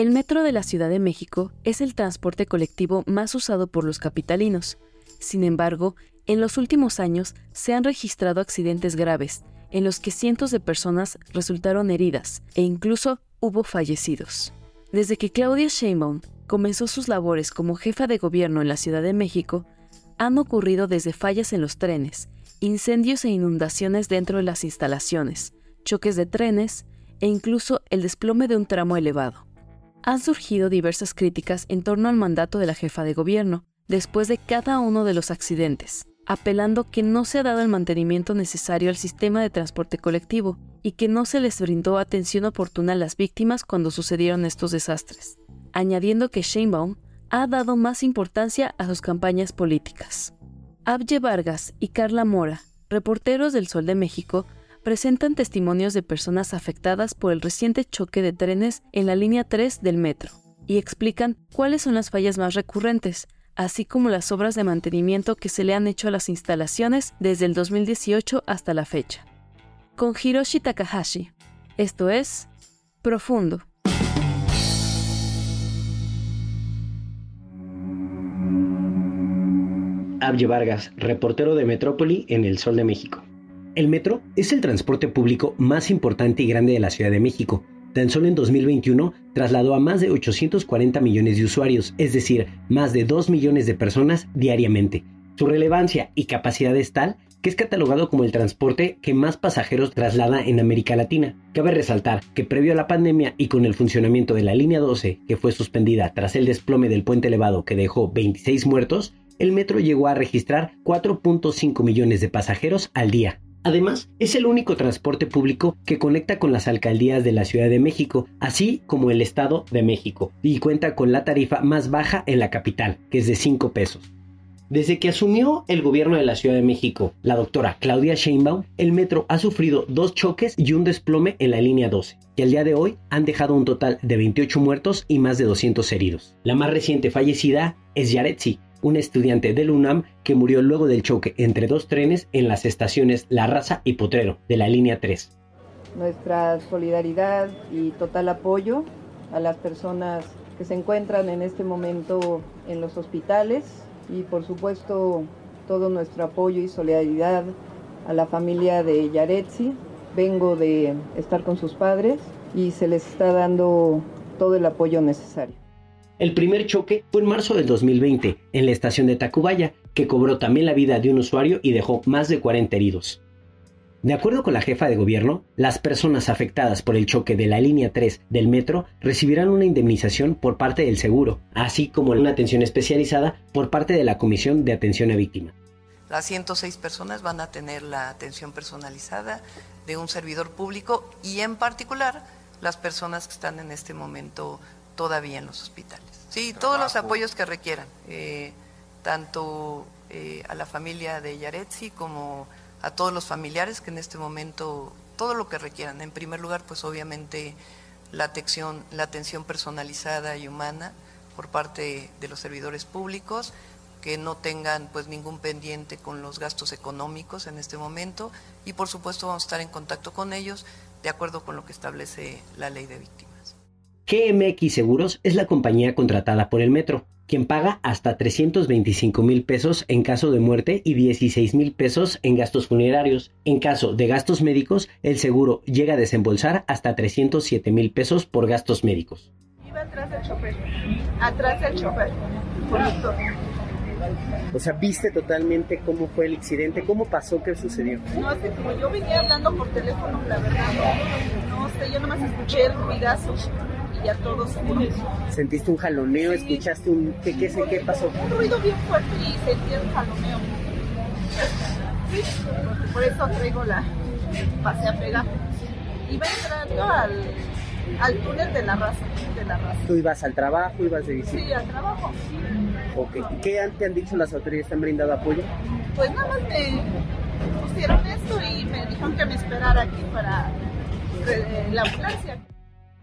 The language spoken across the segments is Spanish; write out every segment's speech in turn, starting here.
El metro de la Ciudad de México es el transporte colectivo más usado por los capitalinos. Sin embargo, en los últimos años se han registrado accidentes graves en los que cientos de personas resultaron heridas e incluso hubo fallecidos. Desde que Claudia Sheinbaum comenzó sus labores como jefa de gobierno en la Ciudad de México, han ocurrido desde fallas en los trenes, incendios e inundaciones dentro de las instalaciones, choques de trenes e incluso el desplome de un tramo elevado. Han surgido diversas críticas en torno al mandato de la jefa de gobierno después de cada uno de los accidentes, apelando que no se ha dado el mantenimiento necesario al sistema de transporte colectivo y que no se les brindó atención oportuna a las víctimas cuando sucedieron estos desastres, añadiendo que Sheinbaum ha dado más importancia a sus campañas políticas. Abye Vargas y Carla Mora, reporteros del Sol de México, presentan testimonios de personas afectadas por el reciente choque de trenes en la línea 3 del metro y explican cuáles son las fallas más recurrentes, así como las obras de mantenimiento que se le han hecho a las instalaciones desde el 2018 hasta la fecha. Con Hiroshi Takahashi, esto es Profundo. Abye Vargas, reportero de Metrópoli en El Sol de México. El metro es el transporte público más importante y grande de la Ciudad de México. Tan solo en 2021 trasladó a más de 840 millones de usuarios, es decir, más de 2 millones de personas diariamente. Su relevancia y capacidad es tal que es catalogado como el transporte que más pasajeros traslada en América Latina. Cabe resaltar que previo a la pandemia y con el funcionamiento de la línea 12, que fue suspendida tras el desplome del puente elevado que dejó 26 muertos, el metro llegó a registrar 4.5 millones de pasajeros al día. Además, es el único transporte público que conecta con las alcaldías de la Ciudad de México, así como el Estado de México, y cuenta con la tarifa más baja en la capital, que es de 5 pesos. Desde que asumió el gobierno de la Ciudad de México, la doctora Claudia Sheinbaum, el metro ha sufrido dos choques y un desplome en la línea 12, que al día de hoy han dejado un total de 28 muertos y más de 200 heridos. La más reciente fallecida es Yaretsi, un estudiante del UNAM que murió luego del choque entre dos trenes en las estaciones La Raza y Potrero de la línea 3. Nuestra solidaridad y total apoyo a las personas que se encuentran en este momento en los hospitales y por supuesto todo nuestro apoyo y solidaridad a la familia de Yaretsi. Vengo de estar con sus padres y se les está dando todo el apoyo necesario. El primer choque fue en marzo del 2020 en la estación de Tacubaya, que cobró también la vida de un usuario y dejó más de 40 heridos. De acuerdo con la jefa de gobierno, las personas afectadas por el choque de la línea 3 del metro recibirán una indemnización por parte del seguro, así como una atención especializada por parte de la Comisión de Atención a Víctimas. Las 106 personas van a tener la atención personalizada de un servidor público y en particular las personas que están en este momento todavía en los hospitales. Sí, todos los apoyos que requieran, eh, tanto eh, a la familia de Yaretsi como a todos los familiares que en este momento, todo lo que requieran. En primer lugar, pues obviamente la atención, la atención personalizada y humana por parte de los servidores públicos, que no tengan pues ningún pendiente con los gastos económicos en este momento y por supuesto vamos a estar en contacto con ellos de acuerdo con lo que establece la ley de víctimas. GMX Seguros es la compañía contratada por el metro, quien paga hasta 325 mil pesos en caso de muerte y 16 mil pesos en gastos funerarios. En caso de gastos médicos, el seguro llega a desembolsar hasta 307 mil pesos por gastos médicos. Iba atrás del chofer, atrás del chofer. O sea, viste totalmente cómo fue el accidente, cómo pasó, qué sucedió. No, es que como yo venía hablando por teléfono, la verdad, no, no sé, yo nomás escuché el ruidazo ya todo ¿Sentiste un jaloneo? ¿Escuchaste un qué, qué sé qué pasó? Un ruido bien fuerte y sentí el jaloneo. Sí, por eso traigo la pasé a pegar. Iba entrando al, al túnel de la raza, de la raza. ¿Tú ibas al trabajo, ibas de visita? Sí, al trabajo. Ok. ¿Y qué te han dicho las autoridades? ¿Te han brindado apoyo? Pues nada más me pusieron esto y me dijeron que me esperara aquí para eh, la ambulancia.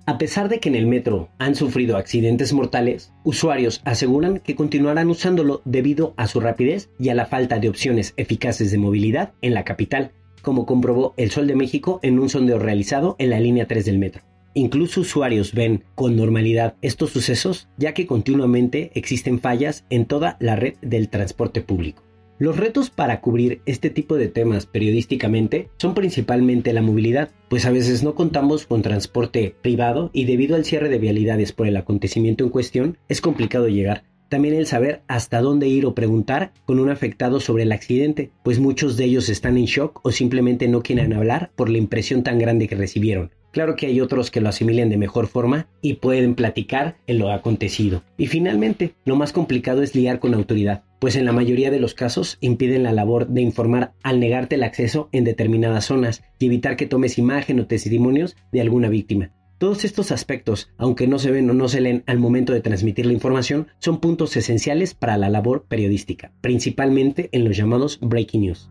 A pesar de que en el metro han sufrido accidentes mortales, usuarios aseguran que continuarán usándolo debido a su rapidez y a la falta de opciones eficaces de movilidad en la capital, como comprobó el Sol de México en un sondeo realizado en la línea 3 del metro. Incluso usuarios ven con normalidad estos sucesos, ya que continuamente existen fallas en toda la red del transporte público. Los retos para cubrir este tipo de temas periodísticamente son principalmente la movilidad, pues a veces no contamos con transporte privado y debido al cierre de vialidades por el acontecimiento en cuestión es complicado llegar. También el saber hasta dónde ir o preguntar con un afectado sobre el accidente, pues muchos de ellos están en shock o simplemente no quieren hablar por la impresión tan grande que recibieron. Claro que hay otros que lo asimilen de mejor forma y pueden platicar en lo acontecido. Y finalmente, lo más complicado es liar con autoridad, pues en la mayoría de los casos impiden la labor de informar al negarte el acceso en determinadas zonas y evitar que tomes imagen o testimonios de alguna víctima. Todos estos aspectos, aunque no se ven o no se leen al momento de transmitir la información, son puntos esenciales para la labor periodística, principalmente en los llamados breaking news.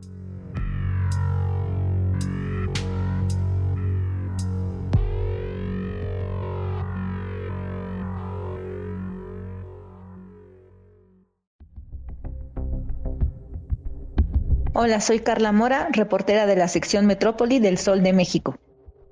Hola, soy Carla Mora, reportera de la sección Metrópoli del Sol de México.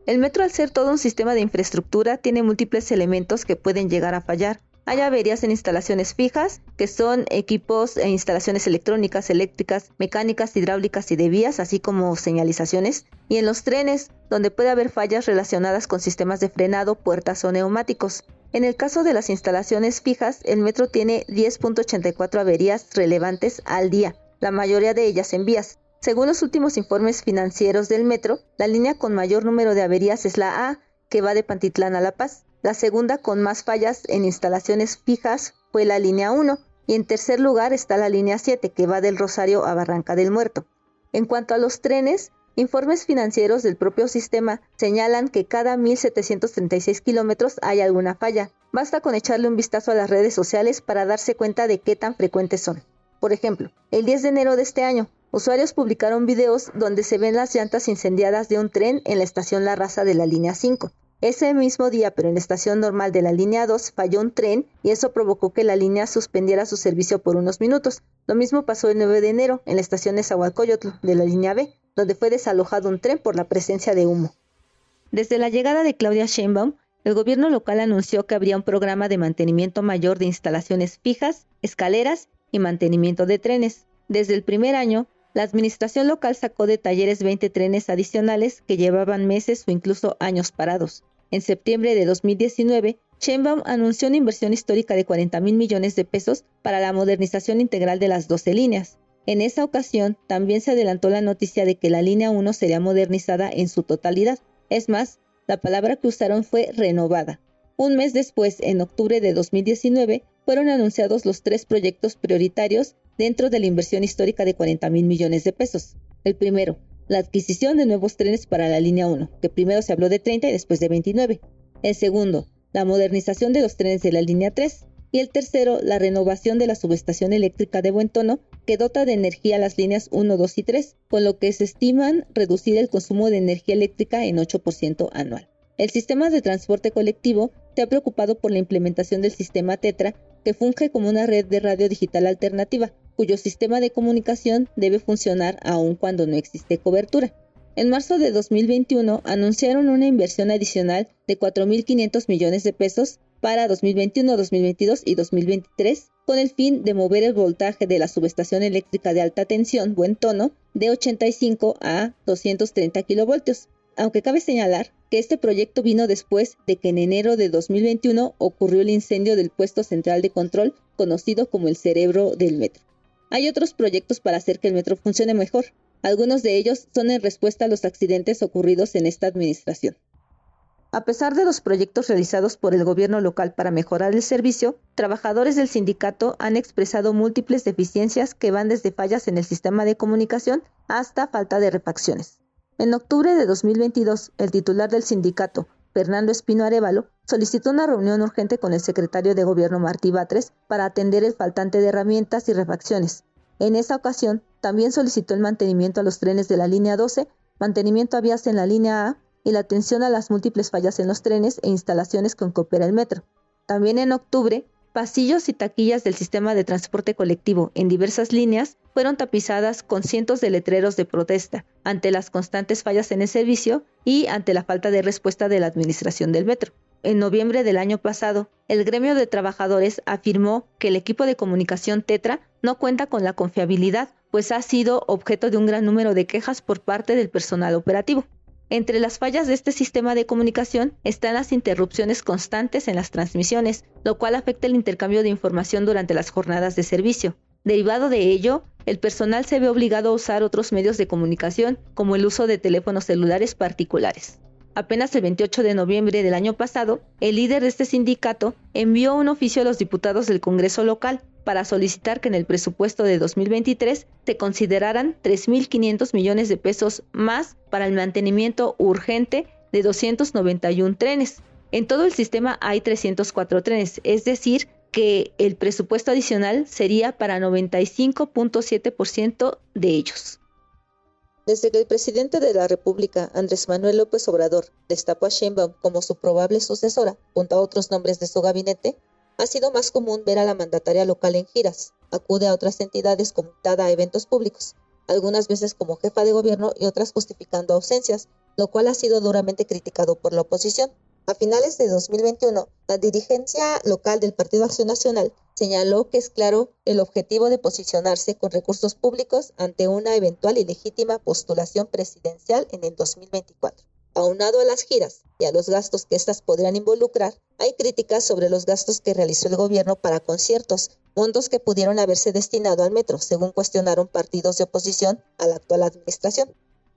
El metro, al ser todo un sistema de infraestructura, tiene múltiples elementos que pueden llegar a fallar. Hay averías en instalaciones fijas, que son equipos e instalaciones electrónicas, eléctricas, mecánicas, hidráulicas y de vías, así como señalizaciones. Y en los trenes, donde puede haber fallas relacionadas con sistemas de frenado, puertas o neumáticos. En el caso de las instalaciones fijas, el metro tiene 10.84 averías relevantes al día, la mayoría de ellas en vías. Según los últimos informes financieros del metro, la línea con mayor número de averías es la A, que va de Pantitlán a La Paz. La segunda con más fallas en instalaciones fijas fue la línea 1 y en tercer lugar está la línea 7, que va del Rosario a Barranca del Muerto. En cuanto a los trenes, informes financieros del propio sistema señalan que cada 1.736 kilómetros hay alguna falla. Basta con echarle un vistazo a las redes sociales para darse cuenta de qué tan frecuentes son. Por ejemplo, el 10 de enero de este año, usuarios publicaron videos donde se ven las llantas incendiadas de un tren en la estación La Raza de la línea 5. Ese mismo día, pero en la estación normal de la línea 2, falló un tren y eso provocó que la línea suspendiera su servicio por unos minutos. Lo mismo pasó el 9 de enero en la estación de Zahualcoyotl de la línea B, donde fue desalojado un tren por la presencia de humo. Desde la llegada de Claudia Sheinbaum, el gobierno local anunció que habría un programa de mantenimiento mayor de instalaciones fijas, escaleras y mantenimiento de trenes. Desde el primer año, la administración local sacó de talleres 20 trenes adicionales que llevaban meses o incluso años parados. En septiembre de 2019, Sheinbaum anunció una inversión histórica de 40 mil millones de pesos para la modernización integral de las 12 líneas. En esa ocasión, también se adelantó la noticia de que la línea 1 sería modernizada en su totalidad. Es más, la palabra que usaron fue renovada. Un mes después, en octubre de 2019, fueron anunciados los tres proyectos prioritarios dentro de la inversión histórica de 40 mil millones de pesos. El primero, la adquisición de nuevos trenes para la línea 1, que primero se habló de 30 y después de 29. El segundo, la modernización de los trenes de la línea 3. Y el tercero, la renovación de la subestación eléctrica de buen tono, que dota de energía las líneas 1, 2 y 3, con lo que se estiman reducir el consumo de energía eléctrica en 8% anual. El sistema de transporte colectivo se ha preocupado por la implementación del sistema Tetra, que funge como una red de radio digital alternativa, cuyo sistema de comunicación debe funcionar aun cuando no existe cobertura. En marzo de 2021 anunciaron una inversión adicional de 4.500 millones de pesos para 2021, 2022 y 2023 con el fin de mover el voltaje de la subestación eléctrica de alta tensión buen tono de 85 a 230 kilovoltios aunque cabe señalar este proyecto vino después de que en enero de 2021 ocurrió el incendio del puesto central de control conocido como el cerebro del metro. Hay otros proyectos para hacer que el metro funcione mejor. Algunos de ellos son en respuesta a los accidentes ocurridos en esta administración. A pesar de los proyectos realizados por el gobierno local para mejorar el servicio, trabajadores del sindicato han expresado múltiples deficiencias que van desde fallas en el sistema de comunicación hasta falta de refacciones. En octubre de 2022, el titular del sindicato, Fernando Espino Arevalo, solicitó una reunión urgente con el secretario de Gobierno Martí Batres para atender el faltante de herramientas y refacciones. En esa ocasión, también solicitó el mantenimiento a los trenes de la línea 12, mantenimiento a vías en la línea A y la atención a las múltiples fallas en los trenes e instalaciones con que opera el metro. También en octubre, pasillos y taquillas del sistema de transporte colectivo en diversas líneas fueron tapizadas con cientos de letreros de protesta ante las constantes fallas en el servicio y ante la falta de respuesta de la administración del metro. En noviembre del año pasado, el gremio de trabajadores afirmó que el equipo de comunicación Tetra no cuenta con la confiabilidad, pues ha sido objeto de un gran número de quejas por parte del personal operativo. Entre las fallas de este sistema de comunicación están las interrupciones constantes en las transmisiones, lo cual afecta el intercambio de información durante las jornadas de servicio. Derivado de ello, el personal se ve obligado a usar otros medios de comunicación, como el uso de teléfonos celulares particulares. Apenas el 28 de noviembre del año pasado, el líder de este sindicato envió un oficio a los diputados del Congreso local para solicitar que en el presupuesto de 2023 se consideraran 3.500 millones de pesos más para el mantenimiento urgente de 291 trenes. En todo el sistema hay 304 trenes, es decir, que el presupuesto adicional sería para 95.7% de ellos. Desde que el presidente de la República, Andrés Manuel López Obrador, destapó a Sheinbaum como su probable sucesora, junto a otros nombres de su gabinete, ha sido más común ver a la mandataria local en giras. Acude a otras entidades como a eventos públicos, algunas veces como jefa de gobierno y otras justificando ausencias, lo cual ha sido duramente criticado por la oposición. A finales de 2021, la dirigencia local del Partido Acción Nacional señaló que es claro el objetivo de posicionarse con recursos públicos ante una eventual y legítima postulación presidencial en el 2024. Aunado a las giras y a los gastos que éstas podrían involucrar, hay críticas sobre los gastos que realizó el gobierno para conciertos, fondos que pudieron haberse destinado al metro, según cuestionaron partidos de oposición a la actual administración.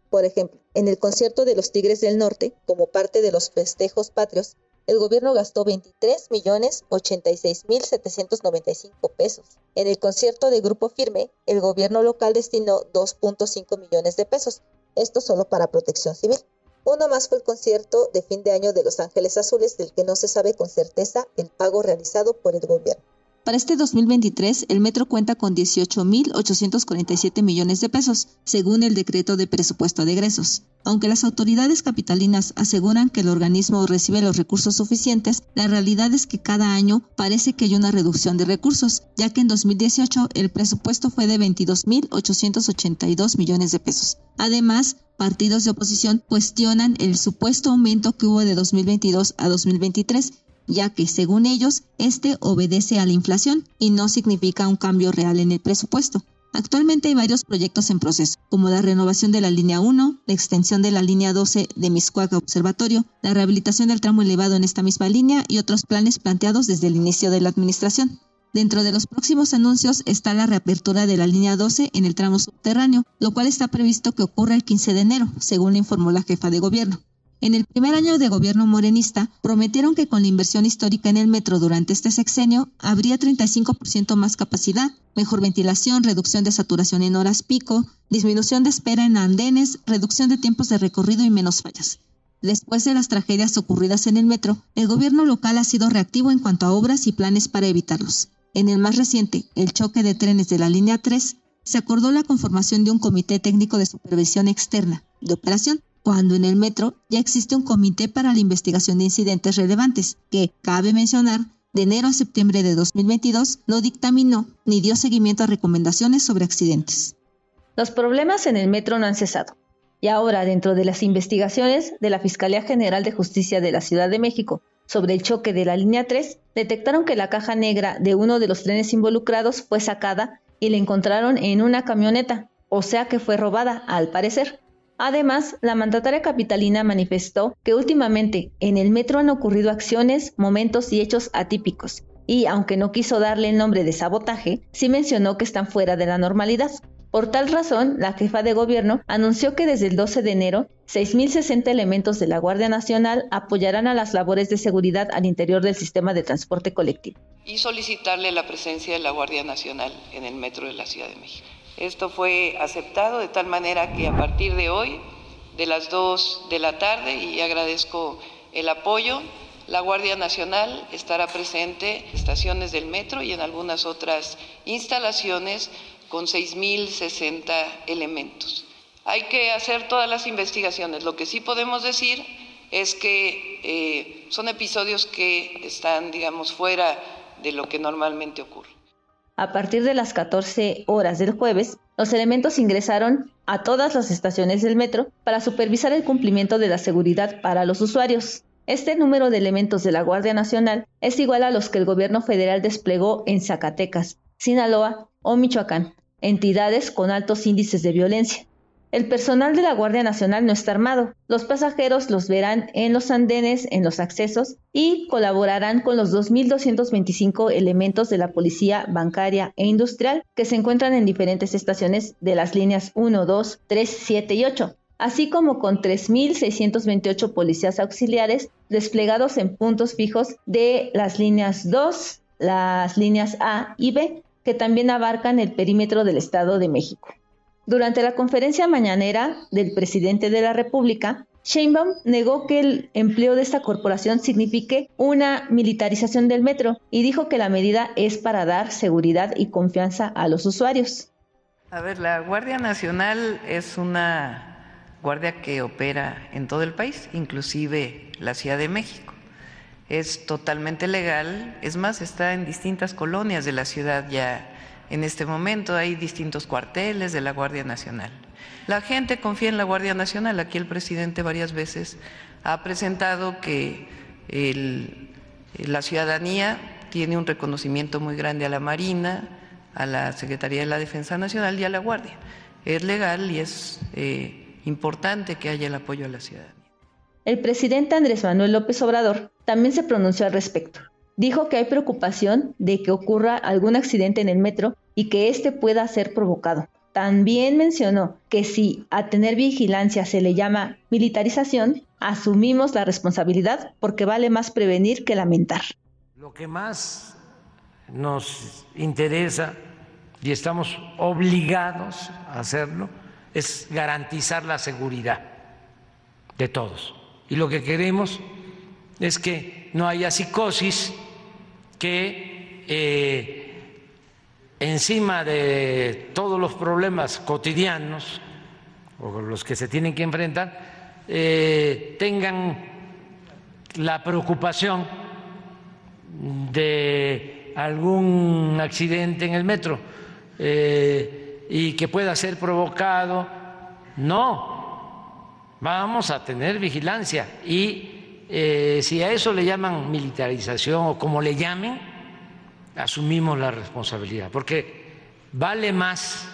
Por ejemplo, en el concierto de los Tigres del Norte, como parte de los festejos patrios, el gobierno gastó 23 millones 86 mil 795 pesos. En el concierto de Grupo Firme, el gobierno local destinó 2.5 millones de pesos, esto solo para protección civil. Uno más fue el concierto de fin de año de Los Ángeles Azules, del que no se sabe con certeza el pago realizado por el gobierno. Para este 2023, el metro cuenta con 18.847 millones de pesos, según el decreto de presupuesto de egresos. Aunque las autoridades capitalinas aseguran que el organismo recibe los recursos suficientes, la realidad es que cada año parece que hay una reducción de recursos, ya que en 2018 el presupuesto fue de 22.882 millones de pesos. Además, partidos de oposición cuestionan el supuesto aumento que hubo de 2022 a 2023, ya que, según ellos, este obedece a la inflación y no significa un cambio real en el presupuesto. Actualmente hay varios proyectos en proceso, como la renovación de la línea 1, la extensión de la línea 12 de Miscuaca Observatorio, la rehabilitación del tramo elevado en esta misma línea y otros planes planteados desde el inicio de la administración. Dentro de los próximos anuncios está la reapertura de la línea 12 en el tramo subterráneo, lo cual está previsto que ocurra el 15 de enero, según le informó la jefa de gobierno. En el primer año de gobierno morenista, prometieron que con la inversión histórica en el metro durante este sexenio habría 35% más capacidad, mejor ventilación, reducción de saturación en horas pico, disminución de espera en andenes, reducción de tiempos de recorrido y menos fallas. Después de las tragedias ocurridas en el metro, el gobierno local ha sido reactivo en cuanto a obras y planes para evitarlos. En el más reciente, el choque de trenes de la línea 3, se acordó la conformación de un comité técnico de supervisión externa de operación, cuando en el metro ya existe un comité para la investigación de incidentes relevantes, que, cabe mencionar, de enero a septiembre de 2022 no dictaminó ni dio seguimiento a recomendaciones sobre accidentes. Los problemas en el metro no han cesado. Y ahora, dentro de las investigaciones de la Fiscalía General de Justicia de la Ciudad de México sobre el choque de la línea 3, detectaron que la caja negra de uno de los trenes involucrados fue sacada y la encontraron en una camioneta, o sea que fue robada, al parecer. Además, la mandataria capitalina manifestó que últimamente en el metro han ocurrido acciones, momentos y hechos atípicos, y aunque no quiso darle el nombre de sabotaje, sí mencionó que están fuera de la normalidad. Por tal razón, la jefa de gobierno anunció que desde el 12 de enero, 6.060 elementos de la Guardia Nacional apoyarán a las labores de seguridad al interior del sistema de transporte colectivo. Y solicitarle la presencia de la Guardia Nacional en el metro de la Ciudad de México. Esto fue aceptado de tal manera que a partir de hoy, de las 2 de la tarde, y agradezco el apoyo, la Guardia Nacional estará presente en estaciones del metro y en algunas otras instalaciones con 6.060 elementos. Hay que hacer todas las investigaciones. Lo que sí podemos decir es que eh, son episodios que están, digamos, fuera de lo que normalmente ocurre. A partir de las 14 horas del jueves, los elementos ingresaron a todas las estaciones del metro para supervisar el cumplimiento de la seguridad para los usuarios. Este número de elementos de la Guardia Nacional es igual a los que el gobierno federal desplegó en Zacatecas, Sinaloa o Michoacán, entidades con altos índices de violencia. El personal de la Guardia Nacional no está armado. Los pasajeros los verán en los andenes, en los accesos y colaborarán con los 2.225 elementos de la Policía Bancaria e Industrial que se encuentran en diferentes estaciones de las líneas 1, 2, 3, 7 y 8 así como con 3.628 policías auxiliares desplegados en puntos fijos de las líneas 2, las líneas A y B, que también abarcan el perímetro del Estado de México. Durante la conferencia mañanera del presidente de la República, Sheinbaum negó que el empleo de esta corporación signifique una militarización del metro y dijo que la medida es para dar seguridad y confianza a los usuarios. A ver, la Guardia Nacional es una guardia que opera en todo el país, inclusive la Ciudad de México. Es totalmente legal, es más, está en distintas colonias de la ciudad ya en este momento, hay distintos cuarteles de la Guardia Nacional. La gente confía en la Guardia Nacional, aquí el presidente varias veces ha presentado que la ciudadanía tiene un reconocimiento muy grande a la Marina, a la Secretaría de la Defensa Nacional y a la Guardia. Es legal y es... Eh, importante que haya el apoyo a la ciudadanía. El presidente Andrés Manuel López Obrador también se pronunció al respecto. Dijo que hay preocupación de que ocurra algún accidente en el metro y que éste pueda ser provocado. También mencionó que si a tener vigilancia se le llama militarización, asumimos la responsabilidad porque vale más prevenir que lamentar. Lo que más nos interesa y estamos obligados a hacerlo es garantizar la seguridad de todos. Y lo que queremos es que no haya psicosis, que eh, encima de todos los problemas cotidianos o los que se tienen que enfrentar, eh, tengan la preocupación de algún accidente en el metro. Eh, y que pueda ser provocado. No, vamos a tener vigilancia y eh, si a eso le llaman militarización o como le llamen, asumimos la responsabilidad, porque vale más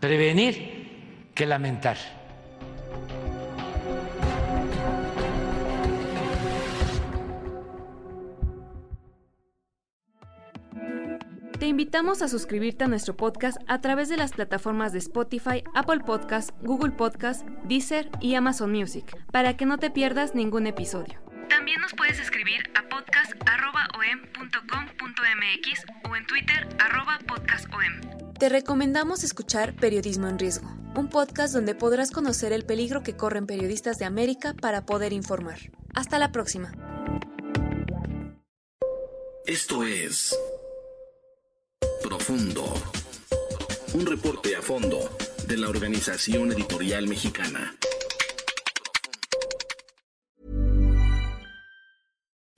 prevenir que lamentar. Te invitamos a suscribirte a nuestro podcast a través de las plataformas de Spotify, Apple Podcast, Google Podcast, Deezer y Amazon Music, para que no te pierdas ningún episodio. También nos puedes escribir a podcast.om.com.mx o en Twitter podcastom. Te recomendamos escuchar Periodismo en Riesgo, un podcast donde podrás conocer el peligro que corren periodistas de América para poder informar. Hasta la próxima. Esto es Profundo. Un reporte a fondo de la Organización Editorial Mexicana.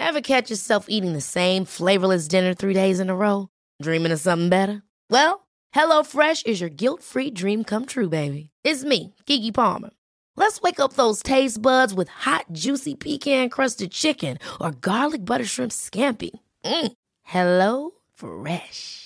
Ever catch yourself eating the same flavorless dinner three days in a row? Dreaming of something better? Well, HelloFresh is your guilt-free dream come true, baby. It's me, Kiki Palmer. Let's wake up those taste buds with hot, juicy pecan-crusted chicken or garlic butter shrimp scampi. Mm. Hello Fresh.